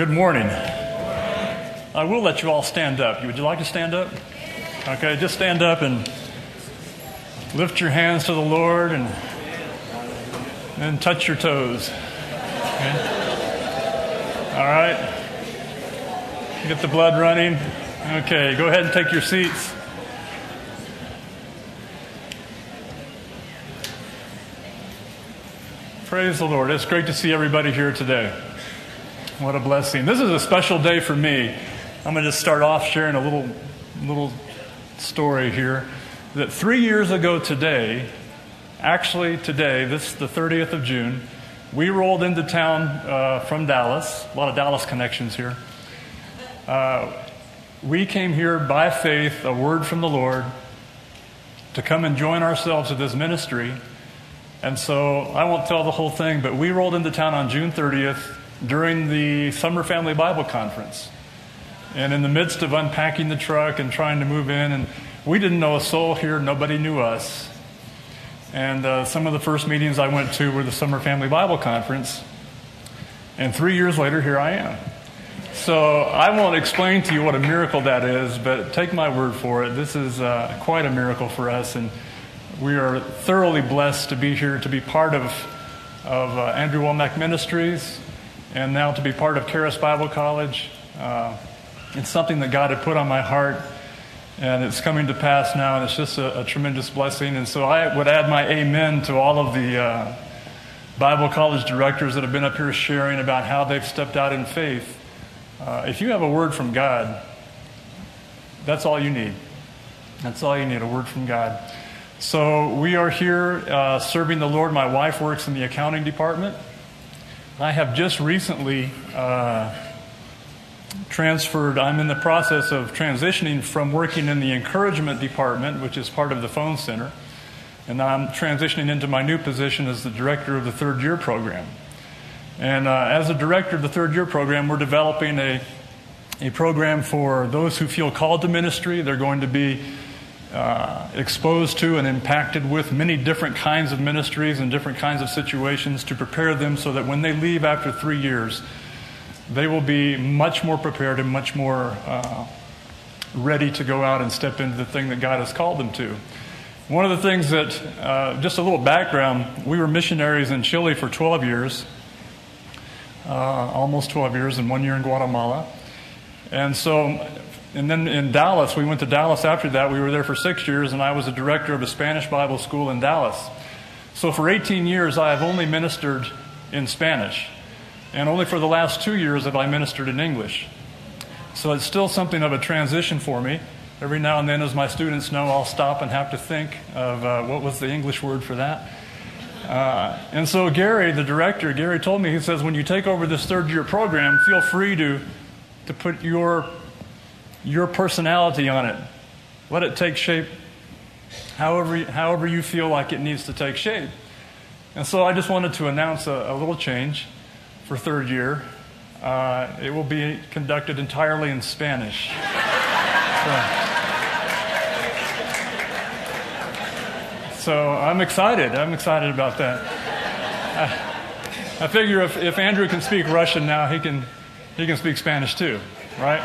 Good morning. I will let you all stand up. Would you like to stand up? Okay, just stand up and lift your hands to the Lord and then touch your toes. Okay? All right. Get the blood running. Okay, go ahead and take your seats. Praise the Lord. It's great to see everybody here today. What a blessing. This is a special day for me. I'm going to just start off sharing a little, little story here. That three years ago today, actually today, this the 30th of June, we rolled into town uh, from Dallas. A lot of Dallas connections here. Uh, we came here by faith, a word from the Lord, to come and join ourselves to this ministry. And so I won't tell the whole thing, but we rolled into town on June 30th during the Summer Family Bible Conference. And in the midst of unpacking the truck and trying to move in, and we didn't know a soul here, nobody knew us. And uh, some of the first meetings I went to were the Summer Family Bible Conference. And three years later, here I am. So I won't explain to you what a miracle that is, but take my word for it. This is uh, quite a miracle for us. And we are thoroughly blessed to be here, to be part of, of uh, Andrew Wommack Ministries, and now to be part of Charis Bible College. Uh, it's something that God had put on my heart, and it's coming to pass now, and it's just a, a tremendous blessing. And so I would add my amen to all of the uh, Bible college directors that have been up here sharing about how they've stepped out in faith. Uh, if you have a word from God, that's all you need. That's all you need a word from God. So we are here uh, serving the Lord. My wife works in the accounting department. I have just recently uh, transferred, I'm in the process of transitioning from working in the encouragement department, which is part of the phone center, and now I'm transitioning into my new position as the director of the third year program. And uh, as a director of the third year program, we're developing a, a program for those who feel called to ministry. They're going to be uh, exposed to and impacted with many different kinds of ministries and different kinds of situations to prepare them so that when they leave after three years, they will be much more prepared and much more uh, ready to go out and step into the thing that God has called them to. One of the things that, uh, just a little background, we were missionaries in Chile for 12 years, uh, almost 12 years, and one year in Guatemala. And so and then in Dallas, we went to Dallas after that. We were there for six years, and I was a director of a Spanish Bible school in Dallas. So for 18 years, I have only ministered in Spanish. And only for the last two years have I ministered in English. So it's still something of a transition for me. Every now and then, as my students know, I'll stop and have to think of uh, what was the English word for that. Uh, and so Gary, the director, Gary told me, he says, when you take over this third year program, feel free to, to put your your personality on it. Let it take shape however, however you feel like it needs to take shape. And so I just wanted to announce a, a little change for third year. Uh, it will be conducted entirely in Spanish. So, so I'm excited. I'm excited about that. I, I figure if, if Andrew can speak Russian now, he can, he can speak Spanish too, right?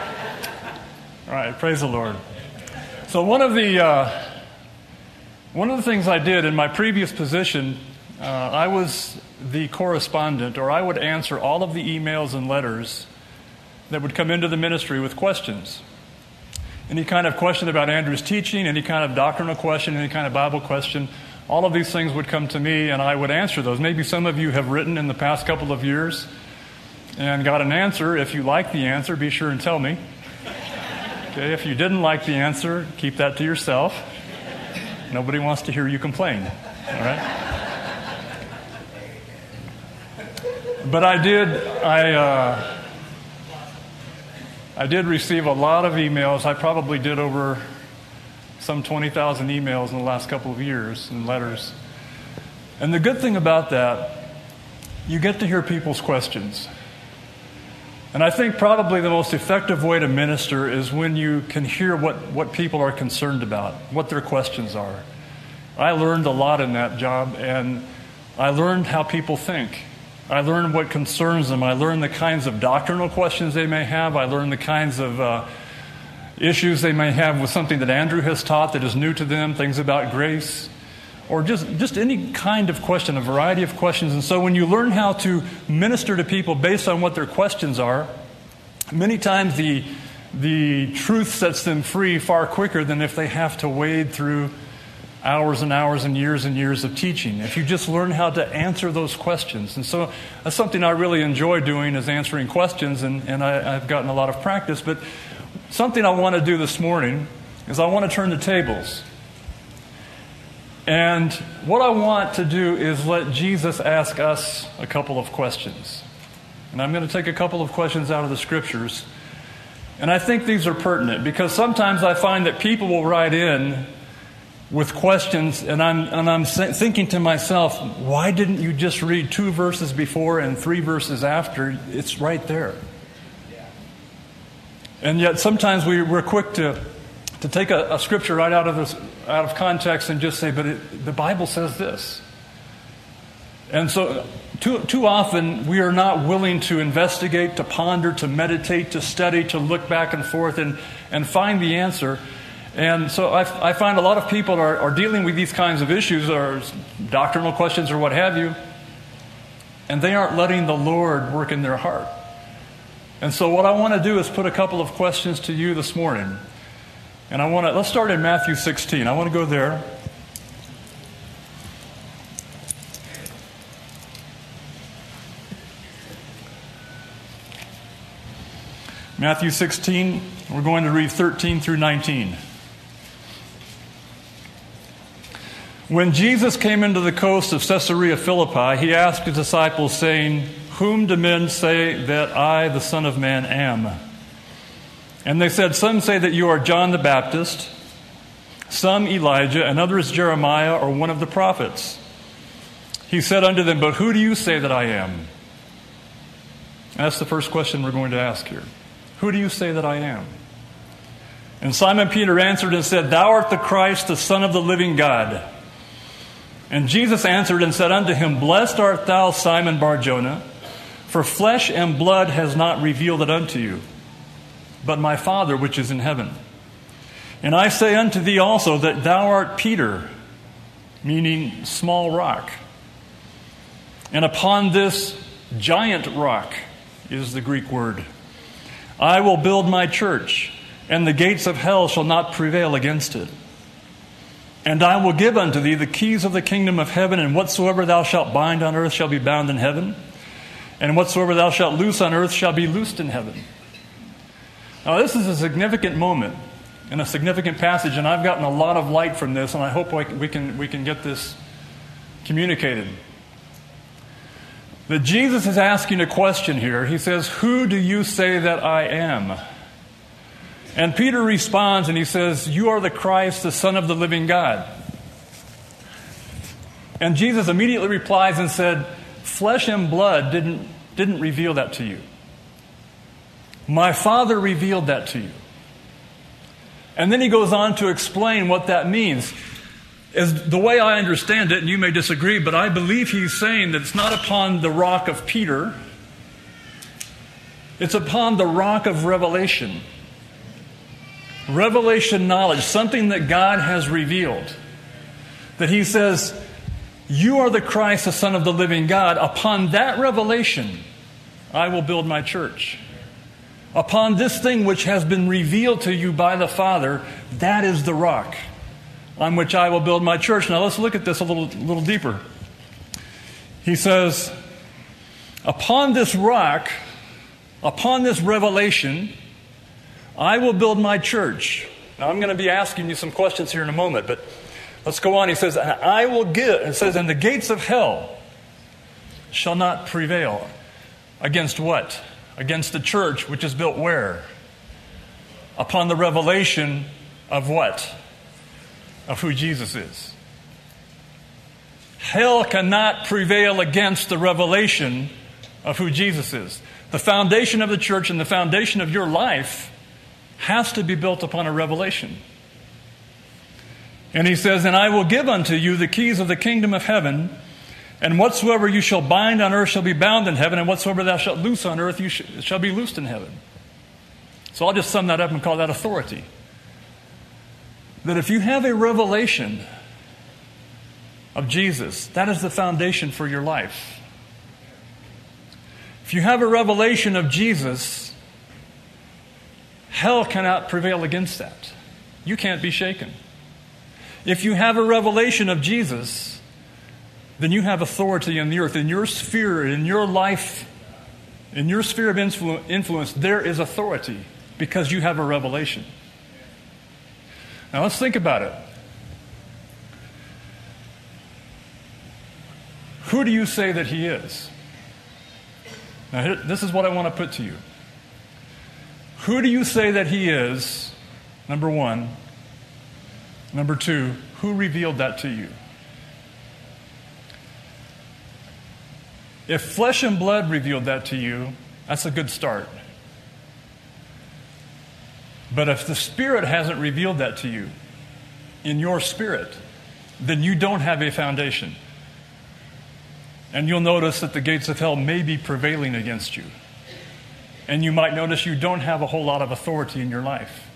All right, praise the Lord. So one of the uh, one of the things I did in my previous position, uh, I was the correspondent, or I would answer all of the emails and letters that would come into the ministry with questions. Any kind of question about Andrew's teaching, any kind of doctrinal question, any kind of Bible question, all of these things would come to me, and I would answer those. Maybe some of you have written in the past couple of years and got an answer. If you like the answer, be sure and tell me. Okay, if you didn't like the answer, keep that to yourself. Nobody wants to hear you complain. All right? But I did, I, uh, I did receive a lot of emails. I probably did over some 20,000 emails in the last couple of years and letters. And the good thing about that, you get to hear people's questions. And I think probably the most effective way to minister is when you can hear what, what people are concerned about, what their questions are. I learned a lot in that job, and I learned how people think. I learned what concerns them. I learned the kinds of doctrinal questions they may have. I learned the kinds of uh, issues they may have with something that Andrew has taught that is new to them, things about grace, or just, just any kind of question, a variety of questions. And so when you learn how to minister to people based on what their questions are, many times the, the truth sets them free far quicker than if they have to wade through hours and hours and years and years of teaching. If you just learn how to answer those questions. And so that's something I really enjoy doing is answering questions, and, and I, have gotten a lot of practice. But something I want to do this morning is I want to turn the tables. And what I want to do is let Jesus ask us a couple of questions. And I'm going to take a couple of questions out of the scriptures. And I think these are pertinent because sometimes I find that people will write in with questions, and I'm, and I'm thinking to myself, why didn't you just read two verses before and three verses after? It's right there. And yet sometimes we, we're quick to, to take a, a scripture right out of, this, out of context and just say, but it, the Bible says this. And so, too, too often, we are not willing to investigate, to ponder, to meditate, to study, to look back and forth and, and find the answer. And so I, I find a lot of people are, are dealing with these kinds of issues or doctrinal questions or what have you, and they aren't letting the Lord work in their heart. And so what I want to do is put a couple of questions to you this morning. And I want to, let's start in Matthew 16. I want to go there. Matthew 16, we're going to read 13 through 19. When Jesus came into the coast of Caesarea Philippi, he asked his disciples, saying, Whom do men say that I, the Son of Man, am? And they said, Some say that you are John the Baptist, some Elijah, and others Jeremiah or one of the prophets. He said unto them, But who do you say that I am? That's the first question we're going to ask here. Who do you say that I am? And Simon Peter answered and said, Thou art the Christ, the Son of the living God. And Jesus answered and said unto him, Blessed art thou, Simon Barjona, for flesh and blood has not revealed it unto you, but my Father which is in heaven. And I say unto thee also that thou art Peter, meaning small rock. And upon this giant rock is the Greek word. I will build my church, and the gates of hell shall not prevail against it. And I will give unto thee the keys of the kingdom of heaven, and whatsoever thou shalt bind on earth shall be bound in heaven, and whatsoever thou shalt loose on earth shall be loosed in heaven. Now, this is a significant moment and a significant passage, and I've gotten a lot of light from this, and I hope we can, we can get this communicated. That Jesus is asking a question here. He says, Who do you say that I am? And Peter responds and he says, You are the Christ, the Son of the living God. And Jesus immediately replies and said, Flesh and blood didn't, didn't reveal that to you. My Father revealed that to you. And then he goes on to explain what that means. As the way I understand it, and you may disagree, but I believe he's saying that it's not upon the rock of Peter, it's upon the rock of revelation revelation knowledge, something that God has revealed. That He says, You are the Christ, the Son of the living God. Upon that revelation, I will build my church. Upon this thing which has been revealed to you by the Father, that is the rock on which I will build my church. Now let's look at this a little, little deeper. He says, Upon this rock, upon this revelation, I will build my church. Now, I'm going to be asking you some questions here in a moment, but let's go on. He says, I will give, it says, and the gates of hell shall not prevail. Against what? Against the church, which is built where? Upon the revelation of what? Of who Jesus is. Hell cannot prevail against the revelation of who Jesus is. The foundation of the church and the foundation of your life has to be built upon a revelation. And he says, And I will give unto you the keys of the kingdom of heaven, And whatsoever you shall bind on earth shall be bound in heaven, and whatsoever thou shalt loose on earth you sh- shall be loosed in heaven. So I'll just sum that up and call that authority. That if you have a revelation of Jesus, that is the foundation for your life. If you have a revelation of Jesus, hell cannot prevail against that. You can't be shaken. If you have a revelation of Jesus, then you have authority in the earth. In your sphere, in your life, in your sphere of influ- influence, there is authority because you have a revelation. Now let's think about it. Who do you say that he is? Now, this is what I want to put to you. Who do you say that he is? Number one. Number two, who revealed that to you? If flesh and blood revealed that to you, that's a good start. But if the Spirit hasn't revealed that to you in your spirit, then you don't have a foundation. And you'll notice that the gates of hell may be prevailing against you. And you might notice you don't have a whole lot of authority in your life.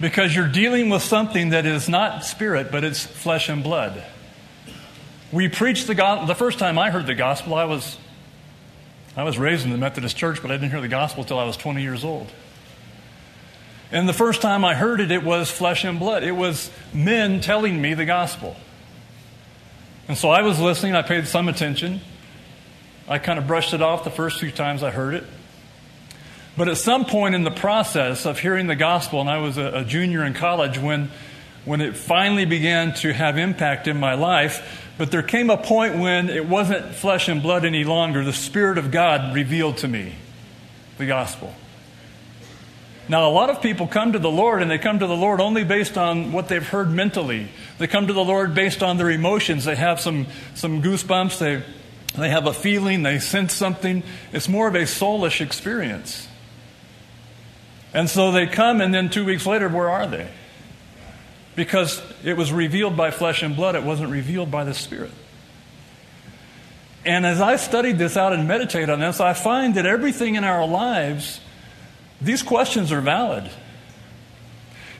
Because you're dealing with something that is not spirit, but it's flesh and blood. We preached the gospel. The first time I heard the gospel, I was, I was raised in the Methodist church, but I didn't hear the gospel until I was 20 years old. And the first time I heard it, it was flesh and blood. It was men telling me the gospel. And so I was listening, I paid some attention. I kind of brushed it off the first few times I heard it. But at some point in the process of hearing the gospel, and I was a, a junior in college when, when it finally began to have impact in my life, but there came a point when it wasn't flesh and blood any longer. The Spirit of God revealed to me the gospel. Now, a lot of people come to the Lord, and they come to the Lord only based on what they've heard mentally. They come to the Lord based on their emotions. They have some, some goosebumps, they, they have a feeling, they sense something. It's more of a soulish experience. And so they come, and then two weeks later, where are they? Because it was revealed by flesh and blood, it wasn't revealed by the Spirit. And as I studied this out and meditate on this, I find that everything in our lives these questions are valid.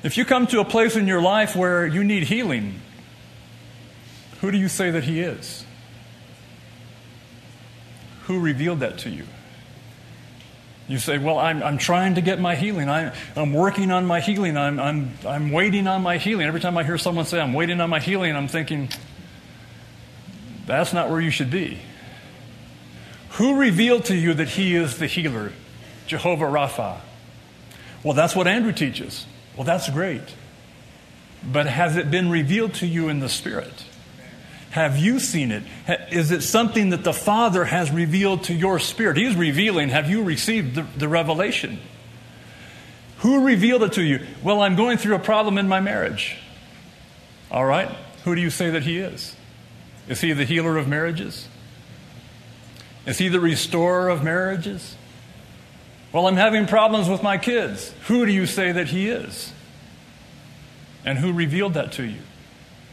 If you come to a place in your life where you need healing, who do you say that He is? Who revealed that to you? You say, Well, I'm, I'm trying to get my healing. I'm, I'm working on my healing. I'm, I'm, I'm waiting on my healing. Every time I hear someone say, I'm waiting on my healing, I'm thinking, That's not where you should be. Who revealed to you that He is the healer? Jehovah Rapha. Well, that's what Andrew teaches. Well, that's great. But has it been revealed to you in the Spirit? Have you seen it? Is it something that the Father has revealed to your spirit? He's revealing. Have you received the, the, revelation? Who revealed it to you? Well, I'm going through a problem in my marriage. All right. Who do you say that He is? Is He the healer of marriages? Is He the restorer of marriages? Well, I'm having problems with my kids. Who do you say that he is? And who revealed that to you?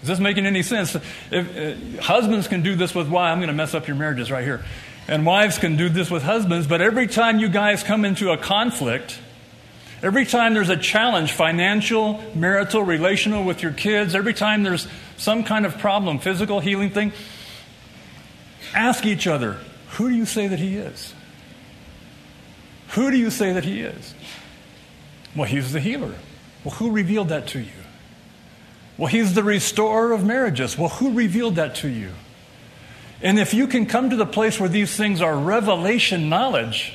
Is this making any sense? If, uh, husbands can do this with wives. I'm going to mess up your marriages right here. And wives can do this with husbands, but every time you guys come into a conflict, every time there's a challenge, financial, marital, relational with your kids, every time there's some kind of problem, physical, healing thing, ask each other, who do you say that he is? Who do you say that he is? Well, he's the healer. Well, who revealed that to you? Well, he's the restorer of marriages. Well, who revealed that to you? And if you can come to the place where these things are revelation knowledge,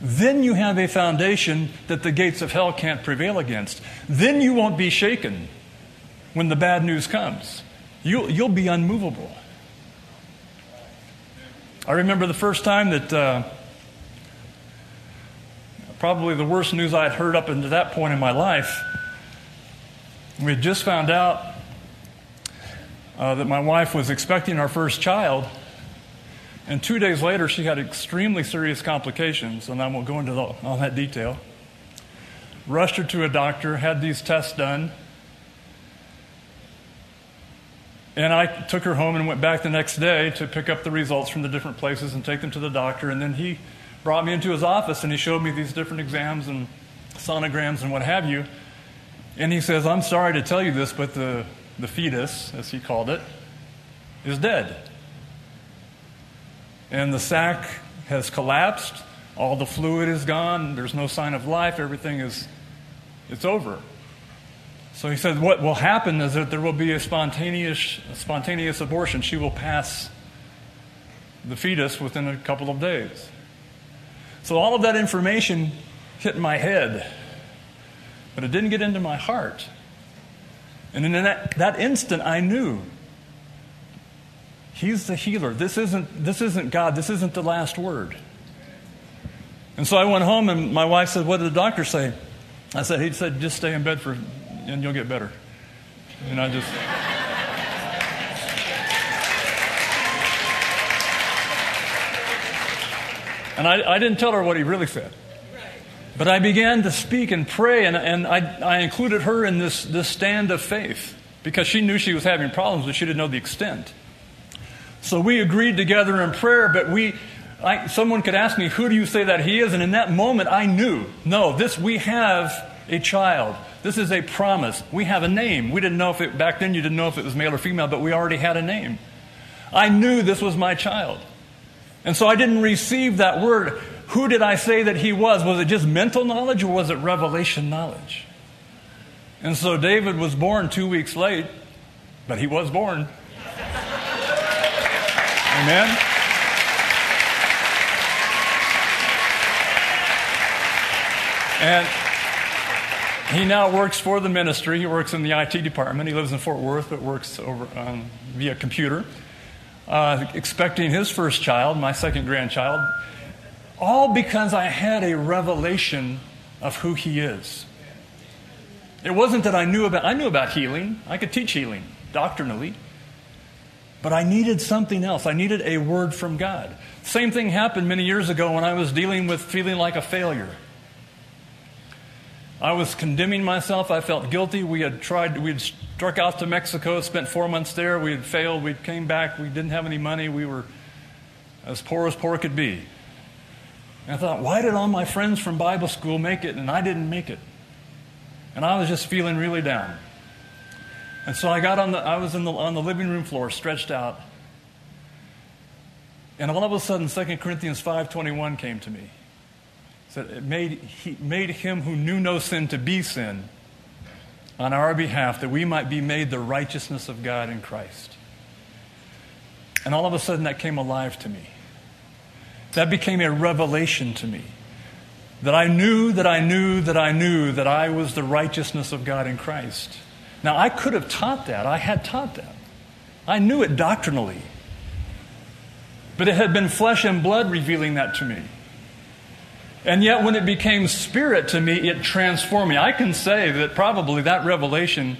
then you have a foundation that the gates of hell can't prevail against. Then you won't be shaken when the bad news comes. You'll, you'll be unmovable. I remember the first time that. Uh, probably the worst news I'd heard up until that point in my life. We had just found out uh, that my wife was expecting our first child, and two days later she had extremely serious complications, and I won't go into the, all that detail. Rushed her to a doctor, had these tests done. And I took her home and went back the next day to pick up the results from the different places and take them to the doctor. And then he brought me into his office and he showed me these different exams and sonograms and what have you. And he says, I'm sorry to tell you this, but the, the fetus, as he called it, is dead. And the sac has collapsed, all the fluid is gone, there's no sign of life, everything is it's over. So he said, What will happen is that there will be a spontaneous, a spontaneous abortion. She will pass the fetus within a couple of days. So all of that information hit my head, but it didn't get into my heart. And in that, that instant, I knew He's the healer. This isn't, this isn't God. This isn't the last word. And so I went home, and my wife said, What did the doctor say? I said, He said, just stay in bed for, and you'll get better. And I just. and I, I didn't tell her what he really said. But I began to speak and pray, and, and I, I included her in this, this stand of faith because she knew she was having problems, but she didn't know the extent. So we agreed together in prayer, but we, I, someone could ask me, who do you say that he is? And in that moment, I knew, no, this, we have a child. This is a promise. We have a name. We didn't know if it, back then you didn't know if it was male or female, but we already had a name. I knew this was my child. And so I didn't receive that word. Who did I say that he was? Was it just mental knowledge or was it revelation knowledge? And so David was born two weeks late, but he was born. Amen? And he now works for the ministry. He works in the IT department. He lives in Fort Worth, but works over um, via computer. Uh, expecting his first child, my second grandchild, all because I had a revelation of who he is. It wasn't that I knew about I knew about healing. I could teach healing doctrinally. But I needed something else. I needed a word from God. Same thing happened many years ago when I was dealing with feeling like a failure. I was condemning myself. I felt guilty. We had tried, we had struck out to Mexico, spent four months there. We had failed. We came back. We didn't have any money. We were as poor as poor could be. And I thought, why did all my friends from Bible school make it and I didn't make it? And I was just feeling really down. And so I got on the, I was in the, on the living room floor, stretched out. And all of a sudden, 2 Corinthians 5.21 came to me. It said, it made, he made him who knew no sin to be sin on our behalf, that we might be made the righteousness of God in Christ. And all of a sudden, that came alive to me. That became a revelation to me. That I knew that I knew that I knew that I was the righteousness of God in Christ. Now, I could have taught that. I had taught that. I knew it doctrinally. But it had been flesh and blood revealing that to me. And yet, when it became spirit to me, it transformed me. I can say that probably that revelation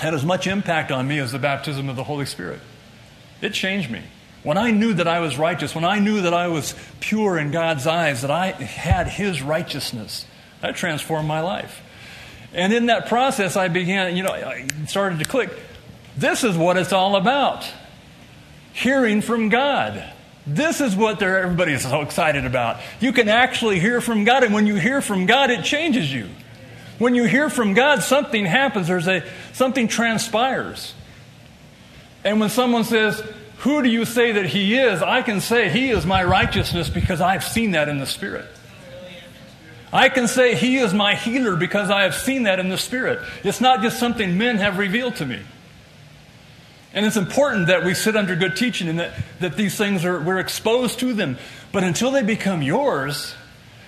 had as much impact on me as the baptism of the Holy Spirit. It changed me. When I knew that I was righteous, when I knew that I was pure in God's eyes, that I had His righteousness, that transformed my life. And in that process, I began, you know, I started to click. This is what it's all about hearing from God. This is what everybody is so excited about. You can actually hear from God, and when you hear from God, it changes you. When you hear from God, something happens. There's a something transpires. And when someone says, "Who do you say that He is?" I can say, "He is my righteousness," because I've seen that in the Spirit. I can say He is my healer because I have seen that in the Spirit. It's not just something men have revealed to me. And it's important that we sit under good teaching and that, that these things are, we're exposed to them. But until they become yours,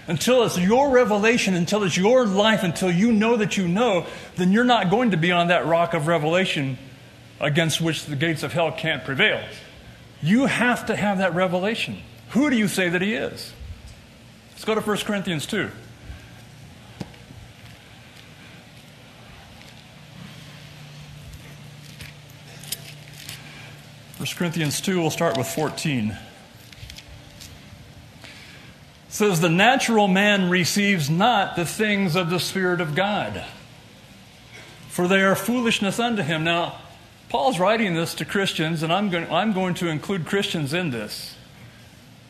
until it's your revelation, until it's your life, until you know that you know, then you're not going to be on that rock of revelation against which the gates of hell can't prevail. You have to have that revelation. Who do you say that He is? Let's go to 1 Corinthians 2. 1 Corinthians 2, we'll start with 14. It says, The natural man receives not the things of the Spirit of God, for they are foolishness unto him. Now, Paul's writing this to Christians, and I'm going, I'm going to include Christians in this.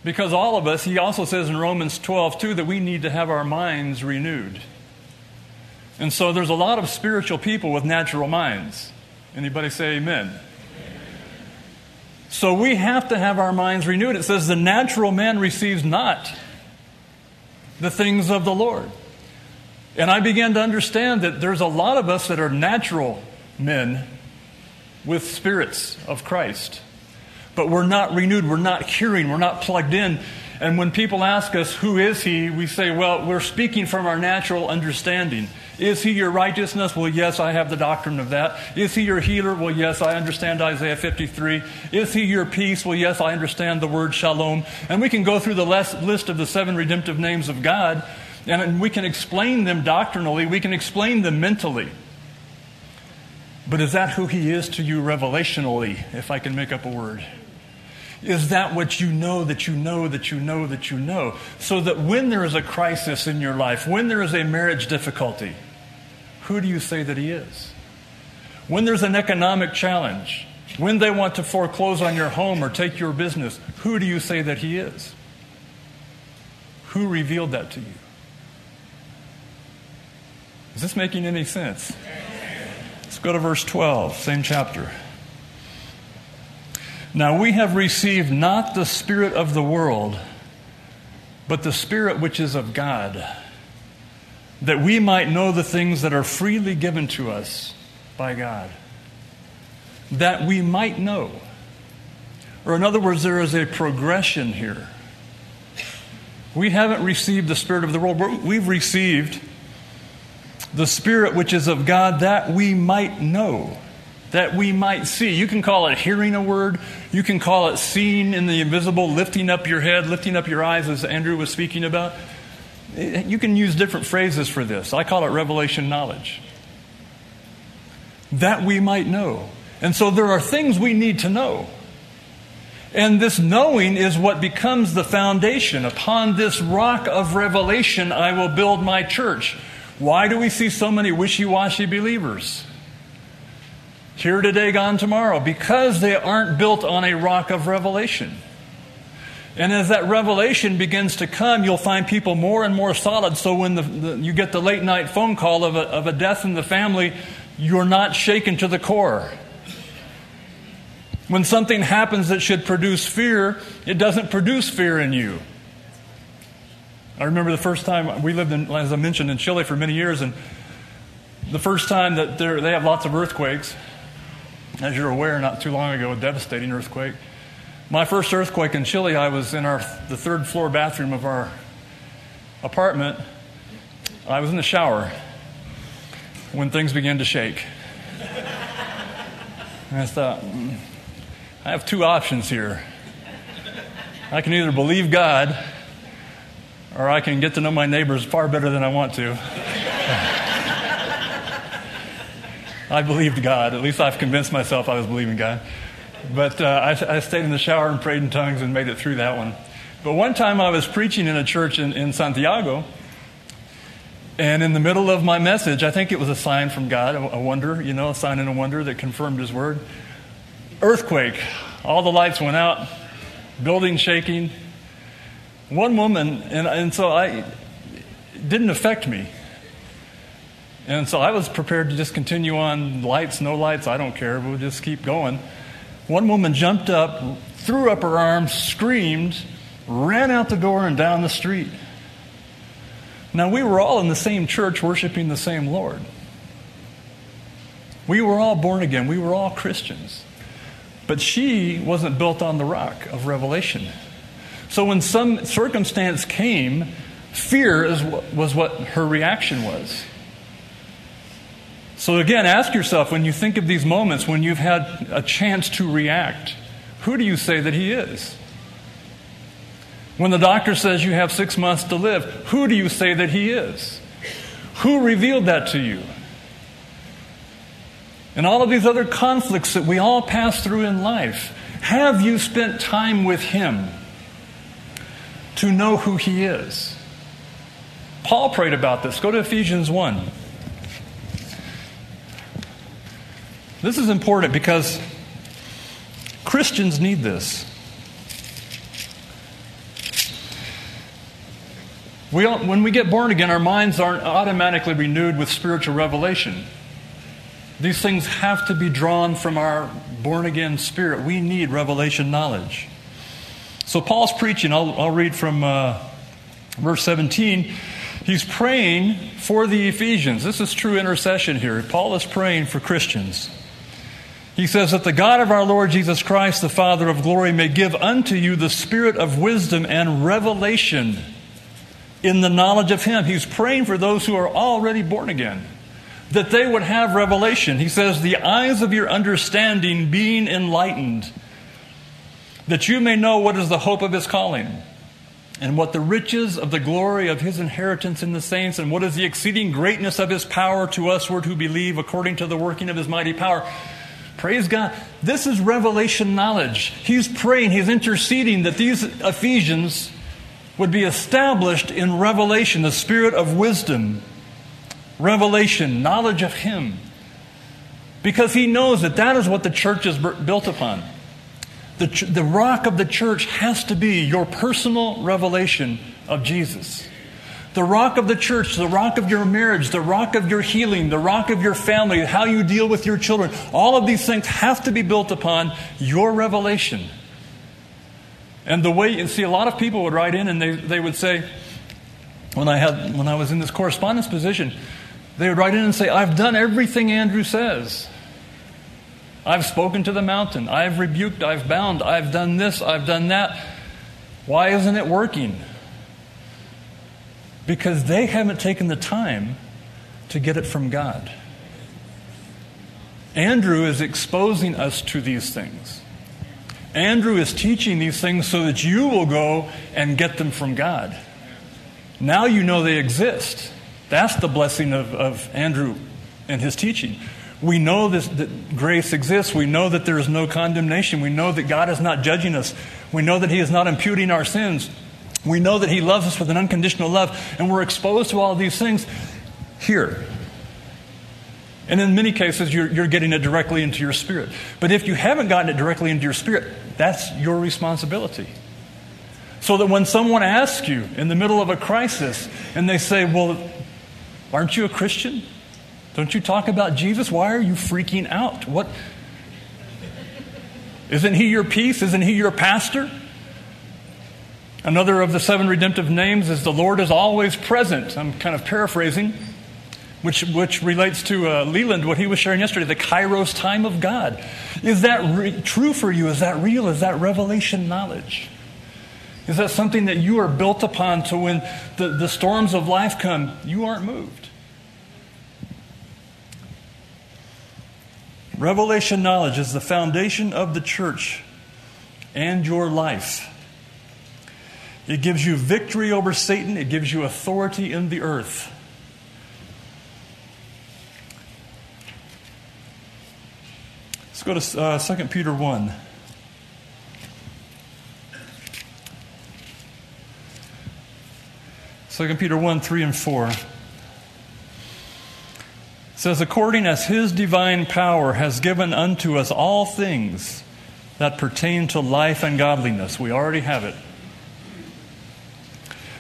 Because all of us, he also says in Romans 12, too, that we need to have our minds renewed. And so there's a lot of spiritual people with natural minds. Anybody say amen? So we have to have our minds renewed. It says, the natural man receives not the things of the Lord. And I began to understand that there's a lot of us that are natural men with spirits of Christ. But we're not renewed, we're not hearing, we're not plugged in. And when people ask us, Who is He? we say, Well, we're speaking from our natural understanding. Is He your righteousness? Well, yes, I have the doctrine of that. Is He your healer? Well, yes, I understand Isaiah 53. Is He your peace? Well, yes, I understand the word shalom. And we can go through the list of the seven redemptive names of God, and we can explain them doctrinally, we can explain them mentally. But is that who he is to you revelationally, if I can make up a word? Is that what you know that you know that you know that you know? So that when there is a crisis in your life, when there is a marriage difficulty, who do you say that he is? When there's an economic challenge, when they want to foreclose on your home or take your business, who do you say that he is? Who revealed that to you? Is this making any sense? Go to verse 12, same chapter. Now we have received not the Spirit of the world, but the Spirit which is of God, that we might know the things that are freely given to us by God. That we might know. Or, in other words, there is a progression here. We haven't received the Spirit of the world, we've received the Spirit which is of God, that we might know, that we might see. You can call it hearing a word, you can call it seeing in the invisible, lifting up your head, lifting up your eyes, as Andrew was speaking about. You can use different phrases for this. I call it revelation knowledge. That we might know. And so there are things we need to know. And this knowing is what becomes the foundation. Upon this rock of revelation, I will build my church. Why do we see so many wishy washy believers? Here today, gone tomorrow. Because they aren't built on a rock of revelation. And as that revelation begins to come, you'll find people more and more solid. So when the, the, you get the late night phone call of a, of a death in the family, you're not shaken to the core. When something happens that should produce fear, it doesn't produce fear in you. I remember the first time we lived in, as I mentioned, in Chile for many years, and the first time that they have lots of earthquakes, as you're aware, not too long ago, a devastating earthquake. My first earthquake in Chile, I was in our the third floor bathroom of our apartment. I was in the shower when things began to shake. And I thought, mm, I have two options here. I can either believe God or I can get to know my neighbors far better than I want to. I believed God. At least I've convinced myself I was believing God. But uh, I, I, stayed in the shower and prayed in tongues and made it through that one. But one time I was preaching in a church in, in Santiago, and in the middle of my message, I think it was a sign from God, a, a wonder, you know, a sign and a wonder that confirmed His word. Earthquake. All the lights went out, building shaking, one woman, and, and so I, didn't affect me. And so I was prepared to just continue on lights, no lights, I don't care, we'll just keep going. One woman jumped up, threw up her arms, screamed, ran out the door and down the street. Now, we were all in the same church worshiping the same Lord. We were all born again, we were all Christians. But she wasn't built on the rock of revelation. So when some circumstance came, fear is, was what her reaction was. So again, ask yourself when you think of these moments when you've had a chance to react, who do you say that he is? When the doctor says you have six months to live, who do you say that he is? Who revealed that to you? And all of these other conflicts that we all pass through in life, have you spent time with him? To know who He is. Paul prayed about this. Go to Ephesians 1. This is important because Christians need this. We when we get born again, our minds aren't automatically renewed with spiritual revelation. These things have to be drawn from our born again spirit. We need revelation knowledge. So Paul's preaching. I'll, I'll read from uh, verse 17. He's praying for the Ephesians. This is true intercession here. Paul is praying for Christians. He says that the God of our Lord Jesus Christ, the Father of glory, may give unto you the spirit of wisdom and revelation in the knowledge of Him. He's praying for those who are already born again, that they would have revelation. He says, The eyes of your understanding being enlightened, that you may know what is the hope of His calling, and what the riches of the glory of His inheritance in the saints, and what is the exceeding greatness of His power to us who believe according to the working of His mighty power. Praise God. This is revelation knowledge. He's praying, he's interceding that these Ephesians would be established in revelation, the spirit of wisdom, revelation, knowledge of Him. Because He knows that that is what the church is built upon. The, the rock of the church has to be your personal revelation of Jesus. The rock of the church, the rock of your marriage, the rock of your healing, the rock of your family, how you deal with your children, all of these things have to be built upon your revelation. And the way, you see, a lot of people would write in and they, they would say, when I, had, when I was in this correspondence position, they would write in and say, I've done everything Andrew says. I've spoken to the mountain. I've rebuked. I've bound. I've done this. I've done that. Why isn't it working? Because they haven't taken the time to get it from God. Andrew is exposing us to these things. Andrew is teaching these things so that you will go and get them from God. Now you know they exist. That's the blessing of, of Andrew and his teaching. We know this, that grace exists. We know that there is no condemnation. We know that God is not judging us. We know that He is not imputing our sins. We know that He loves us with an unconditional love. And we're exposed to all these things here. And in many cases, you're, you're getting it directly into your spirit. But if you haven't gotten it directly into your spirit, that's your responsibility. So that when someone asks you in the middle of a crisis and they say, Well, aren't you a Christian? Don't you talk about Jesus? Why are you freaking out? What? Isn't he your peace? Isn't he your pastor? Another of the seven redemptive names is the Lord is always present. I'm kind of paraphrasing which, which relates to uh, Leland, what he was sharing yesterday, the kairos time of God. Is that re- true for you? Is that real? Is that revelation knowledge? Is that something that you are built upon to when the, the storms of life come, you aren't moved? Revelation knowledge is the foundation of the church and your life. It gives you victory over Satan, it gives you authority in the earth. Let's go to uh, 2 Peter 1. Second Peter 1, 3 and 4 it says, According as his divine power has given unto us all things that pertain to life and godliness. We already have it.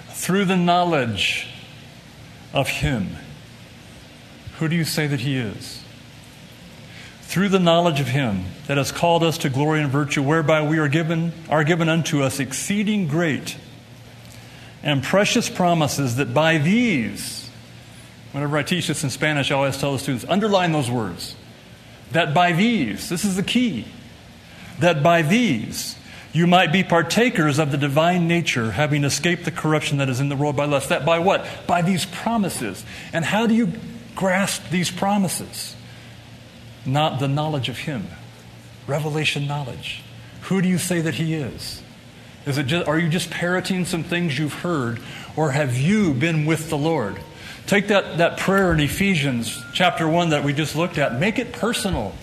Through the knowledge of him. Who do you say that he is? through the knowledge of him that has called us to glory and virtue whereby we are given are given unto us exceeding great and precious promises that by these whenever i teach this in spanish i always tell the students underline those words that by these this is the key that by these you might be partakers of the divine nature, having escaped the corruption that is in the world by lust. That by what? By these promises. And how do you grasp these promises? not the knowledge of Him. Revelation knowledge. Who do you say that He is? Is it just, are you just parroting some things you've heard, or have you been with the Lord? Take that, that prayer in Ephesians chapter 1 that we just looked at, make it personal.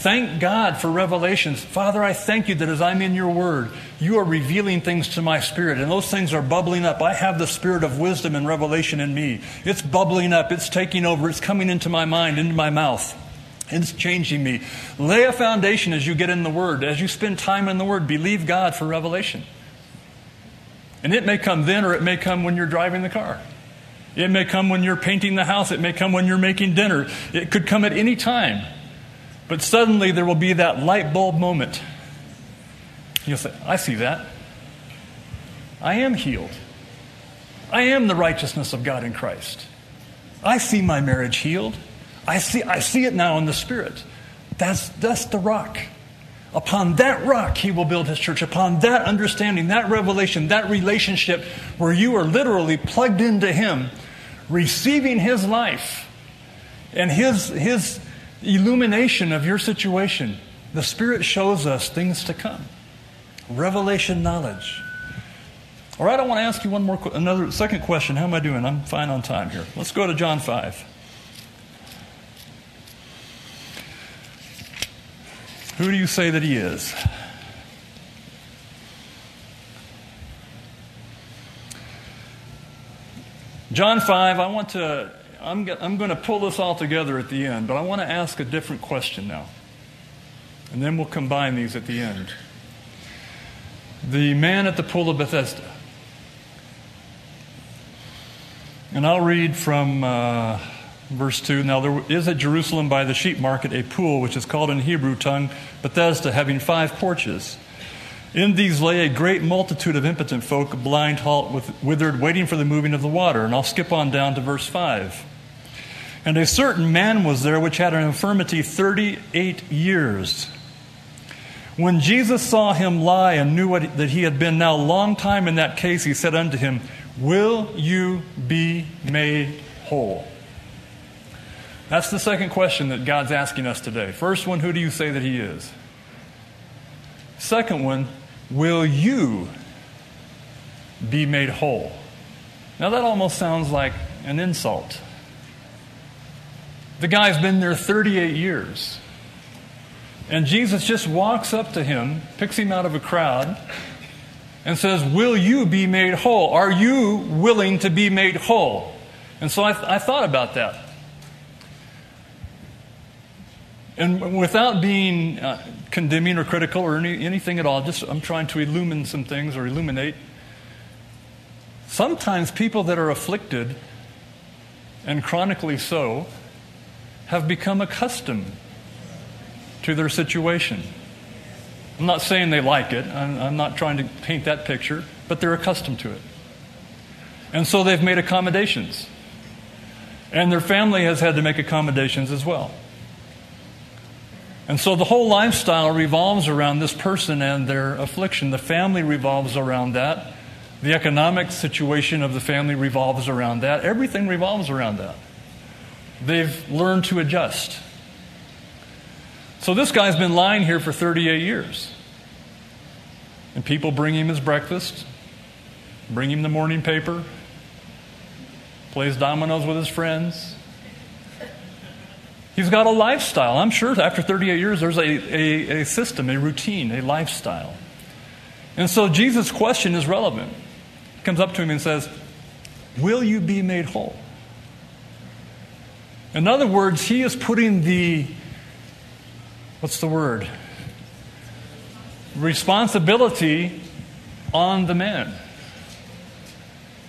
Thank God for revelations. Father, I thank you that as I'm in your word, you are revealing things to my spirit, and those things are bubbling up. I have the spirit of wisdom and revelation in me. It's bubbling up, it's taking over, it's coming into my mind, into my mouth. It's changing me. Lay a foundation as you get in the Word. As you spend time in the Word, believe God for revelation. And it may come then or it may come when you're driving the car. It may come when you're painting the house. It may come when you're making dinner. It could come at any time. But suddenly there will be that light bulb moment. You'll say, I see that. I am healed. I am the righteousness of God in Christ. I see my marriage healed. I see, I see it now in the Spirit. That's, that's the rock. Upon that rock, he will build his church. Upon that understanding, that revelation, that relationship where you are literally plugged into him, receiving his life and his, his illumination of your situation, the Spirit shows us things to come. Revelation knowledge. All right, I want to ask you one more, another second question. How am I doing? I'm fine on time here. Let's go to John 5. Who do you say that he is? John 5, I want to, I'm, I'm going to pull this all together at the end, but I want to ask a different question now. And then we'll combine these at the end. The man at the pool of Bethesda. And I'll read from. Uh, Verse 2 Now there is at Jerusalem by the sheep market a pool, which is called in Hebrew tongue Bethesda, having five porches. In these lay a great multitude of impotent folk, blind, halt, with, withered, waiting for the moving of the water. And I'll skip on down to verse 5. And a certain man was there which had an infirmity 38 years. When Jesus saw him lie and knew what, that he had been now long time in that case, he said unto him, Will you be made whole? That's the second question that God's asking us today. First one, who do you say that He is? Second one, will you be made whole? Now, that almost sounds like an insult. The guy's been there 38 years. And Jesus just walks up to him, picks him out of a crowd, and says, Will you be made whole? Are you willing to be made whole? And so I, I thought about that. And without being uh, condemning or critical or any, anything at all, just I'm trying to illumine some things or illuminate. Sometimes people that are afflicted, and chronically so, have become accustomed to their situation. I'm not saying they like it, I'm, I'm not trying to paint that picture, but they're accustomed to it. And so they've made accommodations. And their family has had to make accommodations as well. And so the whole lifestyle revolves around this person and their affliction. The family revolves around that. The economic situation of the family revolves around that. Everything revolves around that. They've learned to adjust. So this guy's been lying here for 38 years. And people bring him his breakfast, bring him the morning paper, plays dominoes with his friends, He's got a lifestyle. I'm sure after 38 years, there's a, a, a system, a routine, a lifestyle. And so Jesus' question is relevant. He comes up to him and says, Will you be made whole? In other words, he is putting the, what's the word? Responsibility on the man.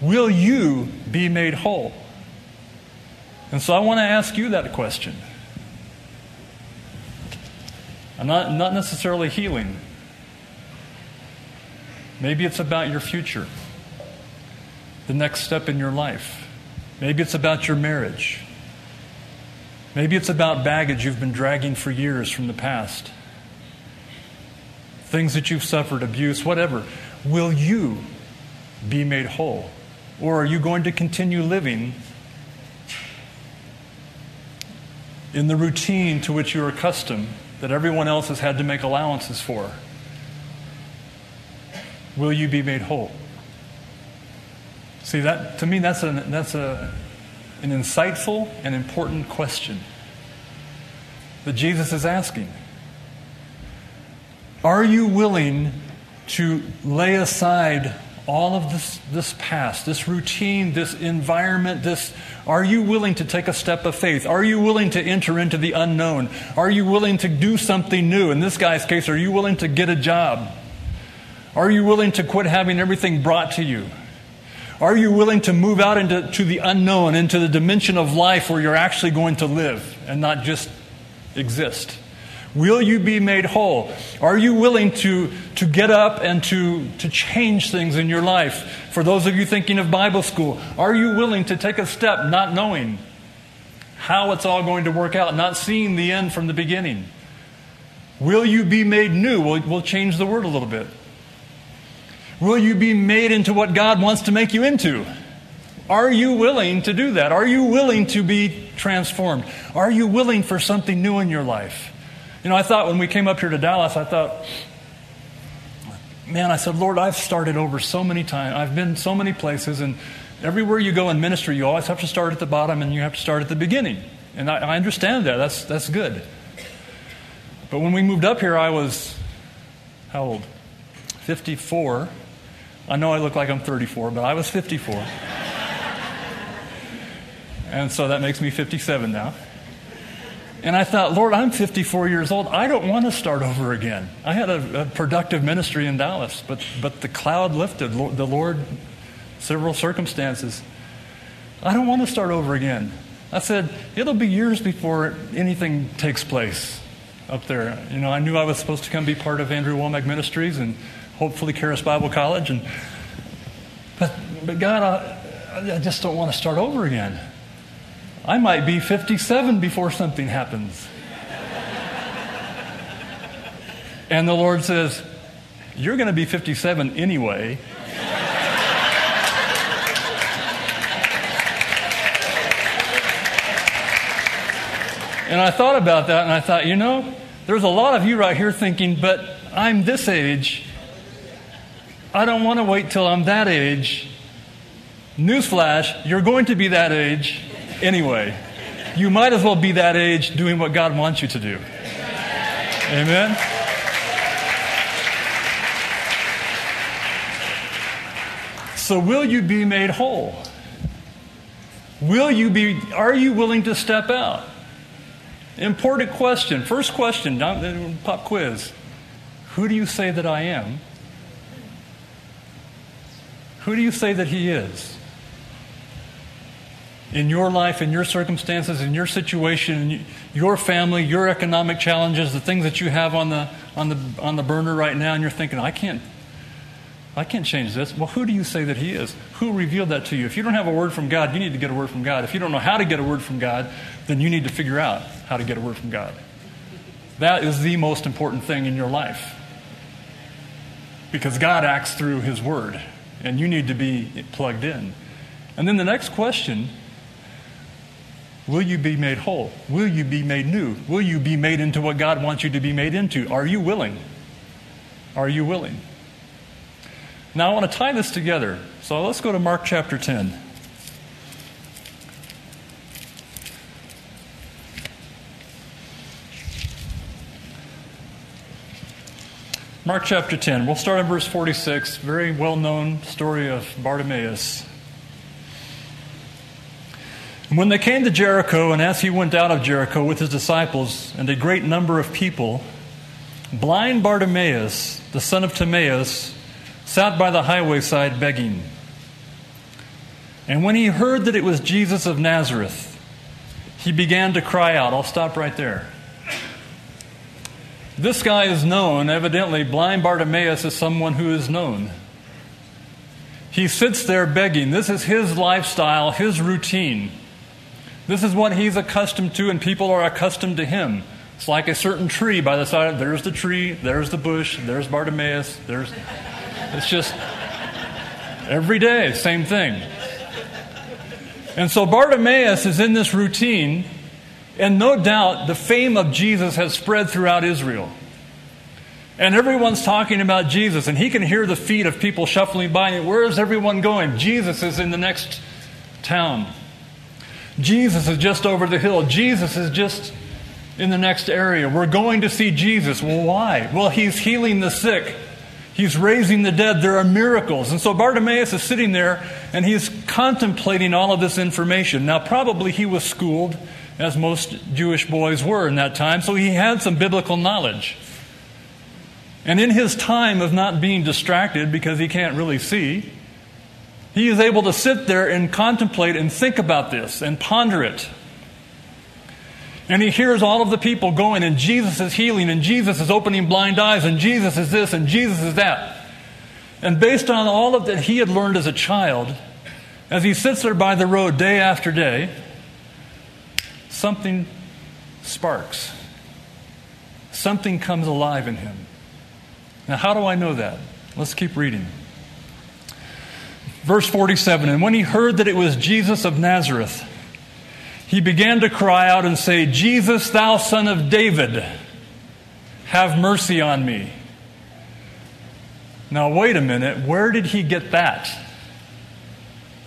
Will you be made whole? And so I want to ask you that question. Not, not necessarily healing. Maybe it's about your future, the next step in your life. Maybe it's about your marriage. Maybe it's about baggage you've been dragging for years from the past. Things that you've suffered, abuse, whatever. Will you be made whole? Or are you going to continue living in the routine to which you're accustomed that everyone else has had to make allowances for? Will you be made whole? See, that, to me, that's, a, that's a, an insightful and important question that Jesus is asking. Are you willing to lay aside all of this, this past, this routine, this environment, this are you willing to take a step of faith? Are you willing to enter into the unknown? Are you willing to do something new? In this guy's case, are you willing to get a job? Are you willing to quit having everything brought to you? Are you willing to move out into to the unknown, into the dimension of life where you're actually going to live and not just exist? Will you be made whole? Are you willing to, to get up and to, to change things in your life? For those of you thinking of Bible school, are you willing to take a step not knowing how it's all going to work out, not seeing the end from the beginning? Will you be made new? We'll, we'll change the word a little bit. Will you be made into what God wants to make you into? Are you willing to do that? Are you willing to be transformed? Are you willing for something new in your life? You know, I thought when we came up here to Dallas, I thought, man, I said, Lord, I've started over so many times. I've been so many places, and everywhere you go in ministry, you always have to start at the bottom and you have to start at the beginning. And I, I understand that. That's, that's good. But when we moved up here, I was, how old? 54. I know I look like I'm 34, but I was 54. and so that makes me 57 now. And I thought, Lord, I'm 54 years old. I don't want to start over again. I had a, a productive ministry in Dallas, but, but the cloud lifted. The Lord, several circumstances. I don't want to start over again. I said, it'll be years before anything takes place up there. You know, I knew I was supposed to come be part of Andrew Wommack Ministries and hopefully Charis Bible College. And, but, but God, I, I just don't want to start over again. I might be 57 before something happens. and the Lord says, You're going to be 57 anyway. And I thought about that and I thought, you know, there's a lot of you right here thinking, but I'm this age. I don't want to wait till I'm that age. Newsflash, you're going to be that age anyway. You might as well be that age doing what God wants you to do. Amen? So, will you be made whole? Will you be, are you willing to step out? Important question. First question, pop quiz. Who do you say that I am? Who do you say that He is? In your life, in your circumstances, in your situation, in your family, your economic challenges, the things that you have on the, on the, on the burner right now, and you're thinking, I can't, I can't change this. Well, who do you say that He is? Who revealed that to you? If you don't have a word from God, you need to get a word from God. If you don't know how to get a word from God, then you need to figure out how to get a word from God. That is the most important thing in your life. Because God acts through His Word, and you need to be plugged in. And then the next question Will you be made whole? Will you be made new? Will you be made into what God wants you to be made into? Are you willing? Are you willing? Now, I want to tie this together. So let's go to Mark chapter 10. Mark chapter 10. We'll start in verse 46. Very well known story of Bartimaeus. And when they came to Jericho, and as he went out of Jericho with his disciples and a great number of people, blind Bartimaeus, the son of Timaeus, sat by the highway side begging. And when he heard that it was Jesus of Nazareth, he began to cry out. I'll stop right there. This guy is known, evidently, blind Bartimaeus is someone who is known. He sits there begging. This is his lifestyle, his routine. This is what he's accustomed to, and people are accustomed to him. It's like a certain tree by the side. of There's the tree, there's the bush, there's Bartimaeus, there's. It's just every day, same thing. And so Bartimaeus is in this routine, and no doubt the fame of Jesus has spread throughout Israel. And everyone's talking about Jesus, and he can hear the feet of people shuffling by. And where is everyone going? Jesus is in the next town. Jesus is just over the hill. Jesus is just in the next area. We're going to see Jesus. Well, why? Well, he's healing the sick. He's raising the dead. There are miracles. And so Bartimaeus is sitting there and he's contemplating all of this information. Now, probably he was schooled, as most Jewish boys were in that time, so he had some biblical knowledge. And in his time of not being distracted because he can't really see, he is able to sit there and contemplate and think about this and ponder it. And he hears all of the people going, and Jesus is healing, and Jesus is opening blind eyes, and Jesus is this, and Jesus is that. And based on all of that he had learned as a child, as he sits there by the road day after day, something sparks. Something comes alive in him. Now, how do I know that? Let's keep reading. Verse 47 And when he heard that it was Jesus of Nazareth, he began to cry out and say, Jesus, thou son of David, have mercy on me. Now, wait a minute. Where did he get that?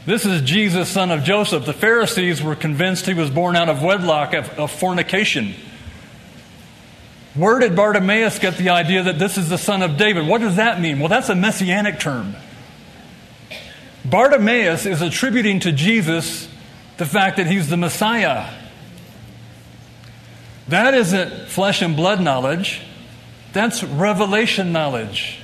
This is Jesus, son of Joseph. The Pharisees were convinced he was born out of wedlock, of, of fornication. Where did Bartimaeus get the idea that this is the son of David? What does that mean? Well, that's a messianic term. Bartimaeus is attributing to Jesus the fact that he's the Messiah. That isn't flesh and blood knowledge, that's revelation knowledge.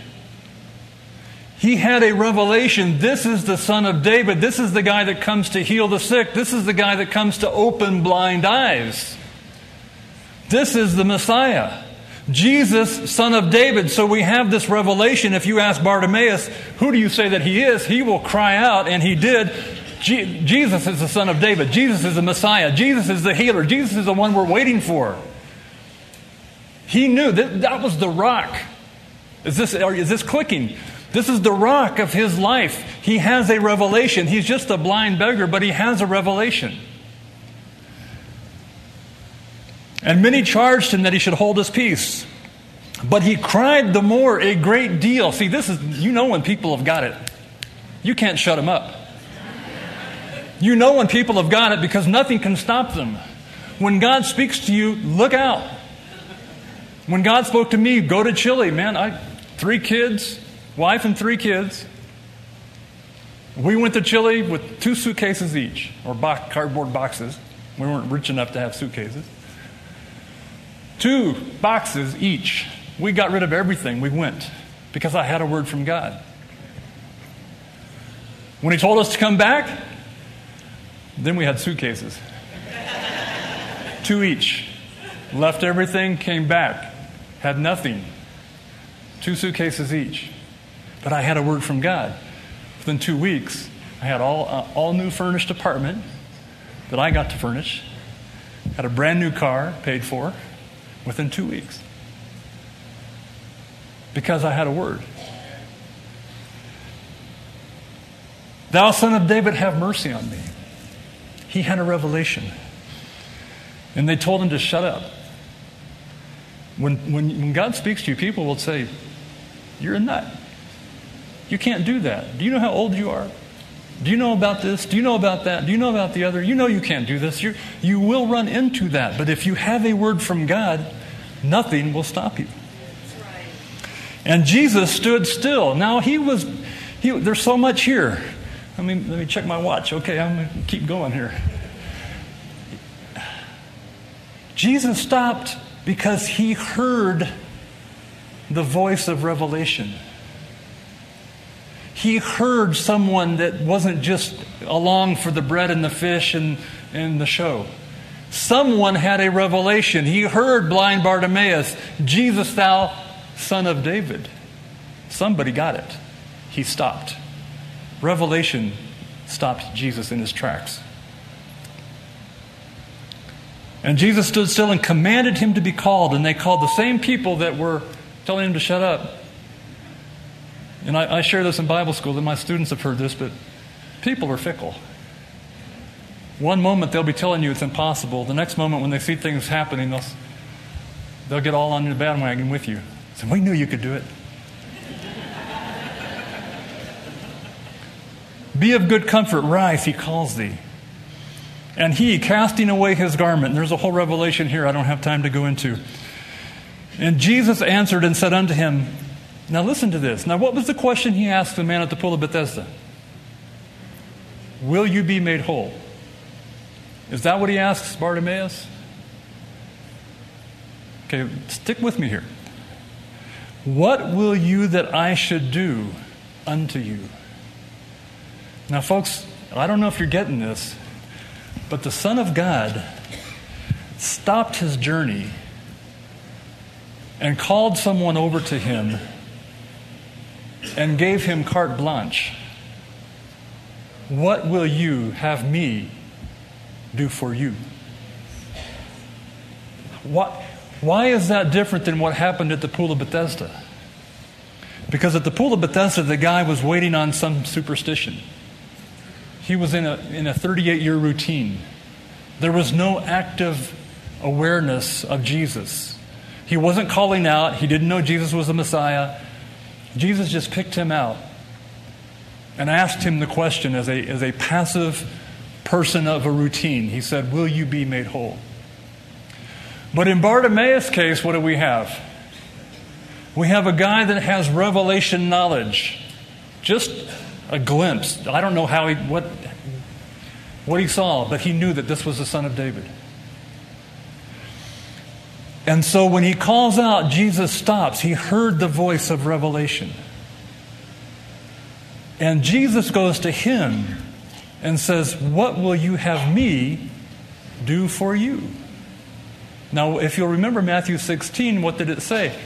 He had a revelation. This is the son of David. This is the guy that comes to heal the sick. This is the guy that comes to open blind eyes. This is the Messiah. Jesus, son of David. So we have this revelation. If you ask Bartimaeus, who do you say that he is? He will cry out, and he did. Jesus is the son of David. Jesus is the Messiah. Jesus is the healer. Jesus is the one we're waiting for. He knew that that was the rock. Is this, is this clicking? This is the rock of his life. He has a revelation. He's just a blind beggar, but he has a revelation. And many charged him that he should hold his peace. But he cried the more a great deal. See, this is, you know when people have got it. You can't shut them up. You know when people have got it because nothing can stop them. When God speaks to you, look out. When God spoke to me, go to Chile, man. I three kids, wife and three kids. We went to Chile with two suitcases each, or box, cardboard boxes. We weren't rich enough to have suitcases. Two boxes each. We got rid of everything. We went because I had a word from God. When He told us to come back, then we had suitcases. Two each. Left everything, came back. Had nothing. Two suitcases each. But I had a word from God. Within two weeks, I had all, uh, all new furnished apartment that I got to furnish. Had a brand new car paid for within two weeks. Because I had a word. Thou son of David, have mercy on me he had a revelation. And they told him to shut up. When, when, when God speaks to you, people will say, You're a nut. You can't do that. Do you know how old you are? Do you know about this? Do you know about that? Do you know about the other? You know you can't do this. you you will run into that. But if you have a word from God, nothing will stop you. And Jesus stood still. Now he was, he, there's so much here. Let me, let me check my watch. Okay, I'm going to keep going here. Jesus stopped because he heard the voice of revelation. He heard someone that wasn't just along for the bread and the fish and, and the show. Someone had a revelation. He heard blind Bartimaeus, Jesus, thou son of David. Somebody got it. He stopped. Revelation stopped Jesus in his tracks. And Jesus stood still and commanded him to be called, and they called the same people that were telling him to shut up. And I, I share this in Bible school, and my students have heard this, but people are fickle. One moment they'll be telling you it's impossible. The next moment, when they see things happening, they'll, they'll get all on the bandwagon with you. So we knew you could do it. Be of good comfort, rise, he calls thee. And he, casting away his garment, there's a whole revelation here I don't have time to go into. And Jesus answered and said unto him, Now, listen to this. Now, what was the question he asked the man at the pool of Bethesda? Will you be made whole? Is that what he asks Bartimaeus? Okay, stick with me here. What will you that I should do unto you? Now, folks, I don't know if you're getting this, but the Son of God stopped his journey and called someone over to him and gave him carte blanche. What will you have me do for you? What, why is that different than what happened at the Pool of Bethesda? Because at the Pool of Bethesda, the guy was waiting on some superstition. He was in a, in a 38 year routine. There was no active awareness of Jesus. He wasn't calling out, he didn't know Jesus was the Messiah. Jesus just picked him out and asked him the question as a, as a passive person of a routine. He said, Will you be made whole? But in Bartimaeus' case, what do we have? We have a guy that has revelation knowledge, just a glimpse. I don't know how he, what, what he saw, but he knew that this was the son of David. And so when he calls out, Jesus stops. He heard the voice of revelation. And Jesus goes to him and says, What will you have me do for you? Now, if you'll remember Matthew 16, what did it say?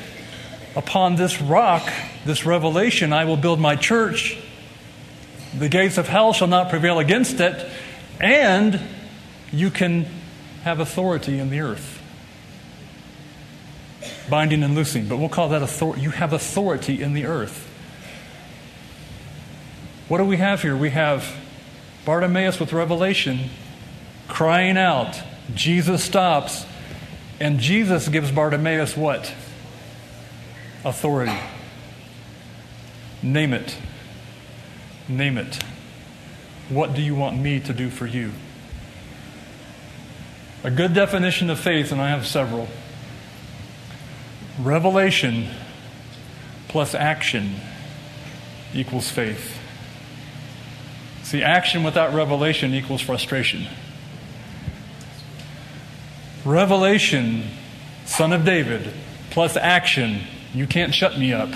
Upon this rock, this revelation, I will build my church. The gates of hell shall not prevail against it, and you can have authority in the earth. Binding and loosing, but we'll call that authority. You have authority in the earth. What do we have here? We have Bartimaeus with revelation crying out. Jesus stops, and Jesus gives Bartimaeus what? Authority. Name it. Name it. What do you want me to do for you? A good definition of faith, and I have several revelation plus action equals faith. See, action without revelation equals frustration. Revelation, son of David, plus action, you can't shut me up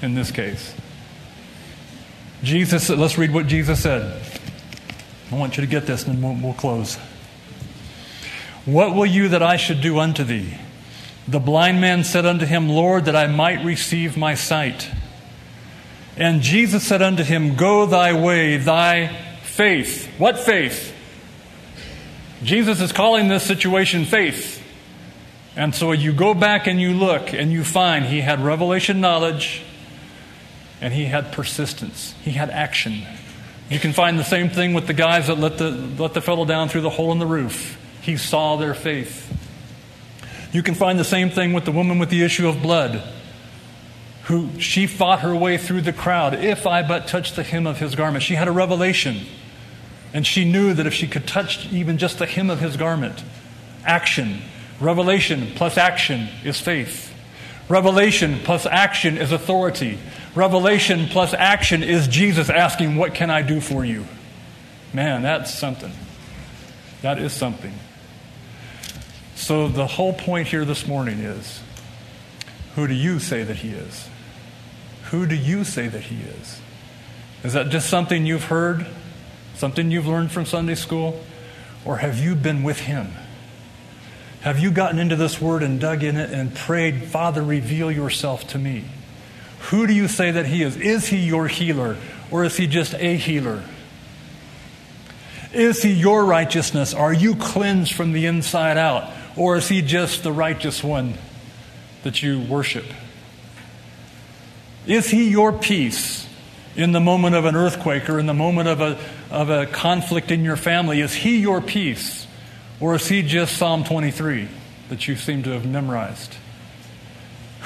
in this case. Jesus, let's read what Jesus said. I want you to get this and we'll, we'll close. What will you that I should do unto thee? The blind man said unto him, Lord, that I might receive my sight. And Jesus said unto him, Go thy way, thy faith. What faith? Jesus is calling this situation faith. And so you go back and you look and you find he had revelation knowledge and he had persistence, he had action. You can find the same thing with the guys that let the, let the fellow down through the hole in the roof. He saw their faith. You can find the same thing with the woman with the issue of blood who she fought her way through the crowd. If I but touch the hem of his garment, she had a revelation. And she knew that if she could touch even just the hem of his garment, action, revelation plus action is faith. Revelation plus action is authority. Revelation plus action is Jesus asking, What can I do for you? Man, that's something. That is something. So, the whole point here this morning is who do you say that he is? Who do you say that He is? Is that just something you've heard? Something you've learned from Sunday school? Or have you been with Him? Have you gotten into this word and dug in it and prayed, Father, reveal yourself to me? Who do you say that He is? Is He your healer or is He just a healer? Is He your righteousness? Are you cleansed from the inside out? Or is He just the righteous one that you worship? Is he your peace in the moment of an earthquake or in the moment of a, of a conflict in your family? Is he your peace? Or is he just Psalm 23 that you seem to have memorized?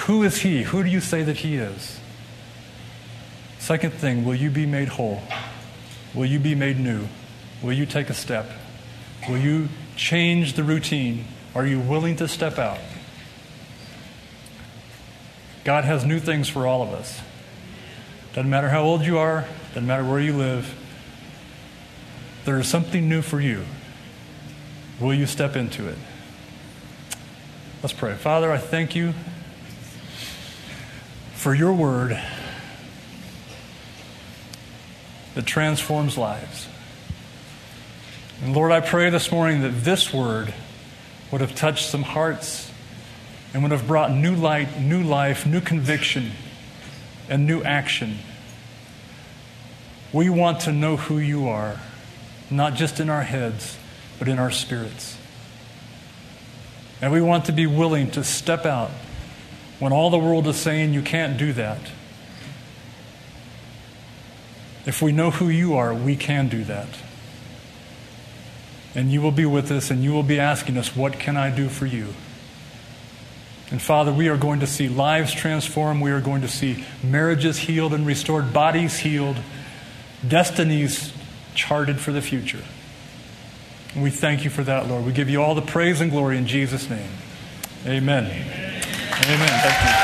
Who is he? Who do you say that he is? Second thing, will you be made whole? Will you be made new? Will you take a step? Will you change the routine? Are you willing to step out? God has new things for all of us. Doesn't matter how old you are, doesn't matter where you live, there is something new for you. Will you step into it? Let's pray. Father, I thank you for your word that transforms lives. And Lord, I pray this morning that this word would have touched some hearts and would have brought new light, new life, new conviction, and new action. We want to know who you are, not just in our heads, but in our spirits. And we want to be willing to step out when all the world is saying you can't do that. If we know who you are, we can do that. And you will be with us and you will be asking us, What can I do for you? And Father, we are going to see lives transformed. We are going to see marriages healed and restored, bodies healed, destinies charted for the future. And we thank you for that, Lord. We give you all the praise and glory in Jesus' name. Amen. Amen. Amen. Thank you.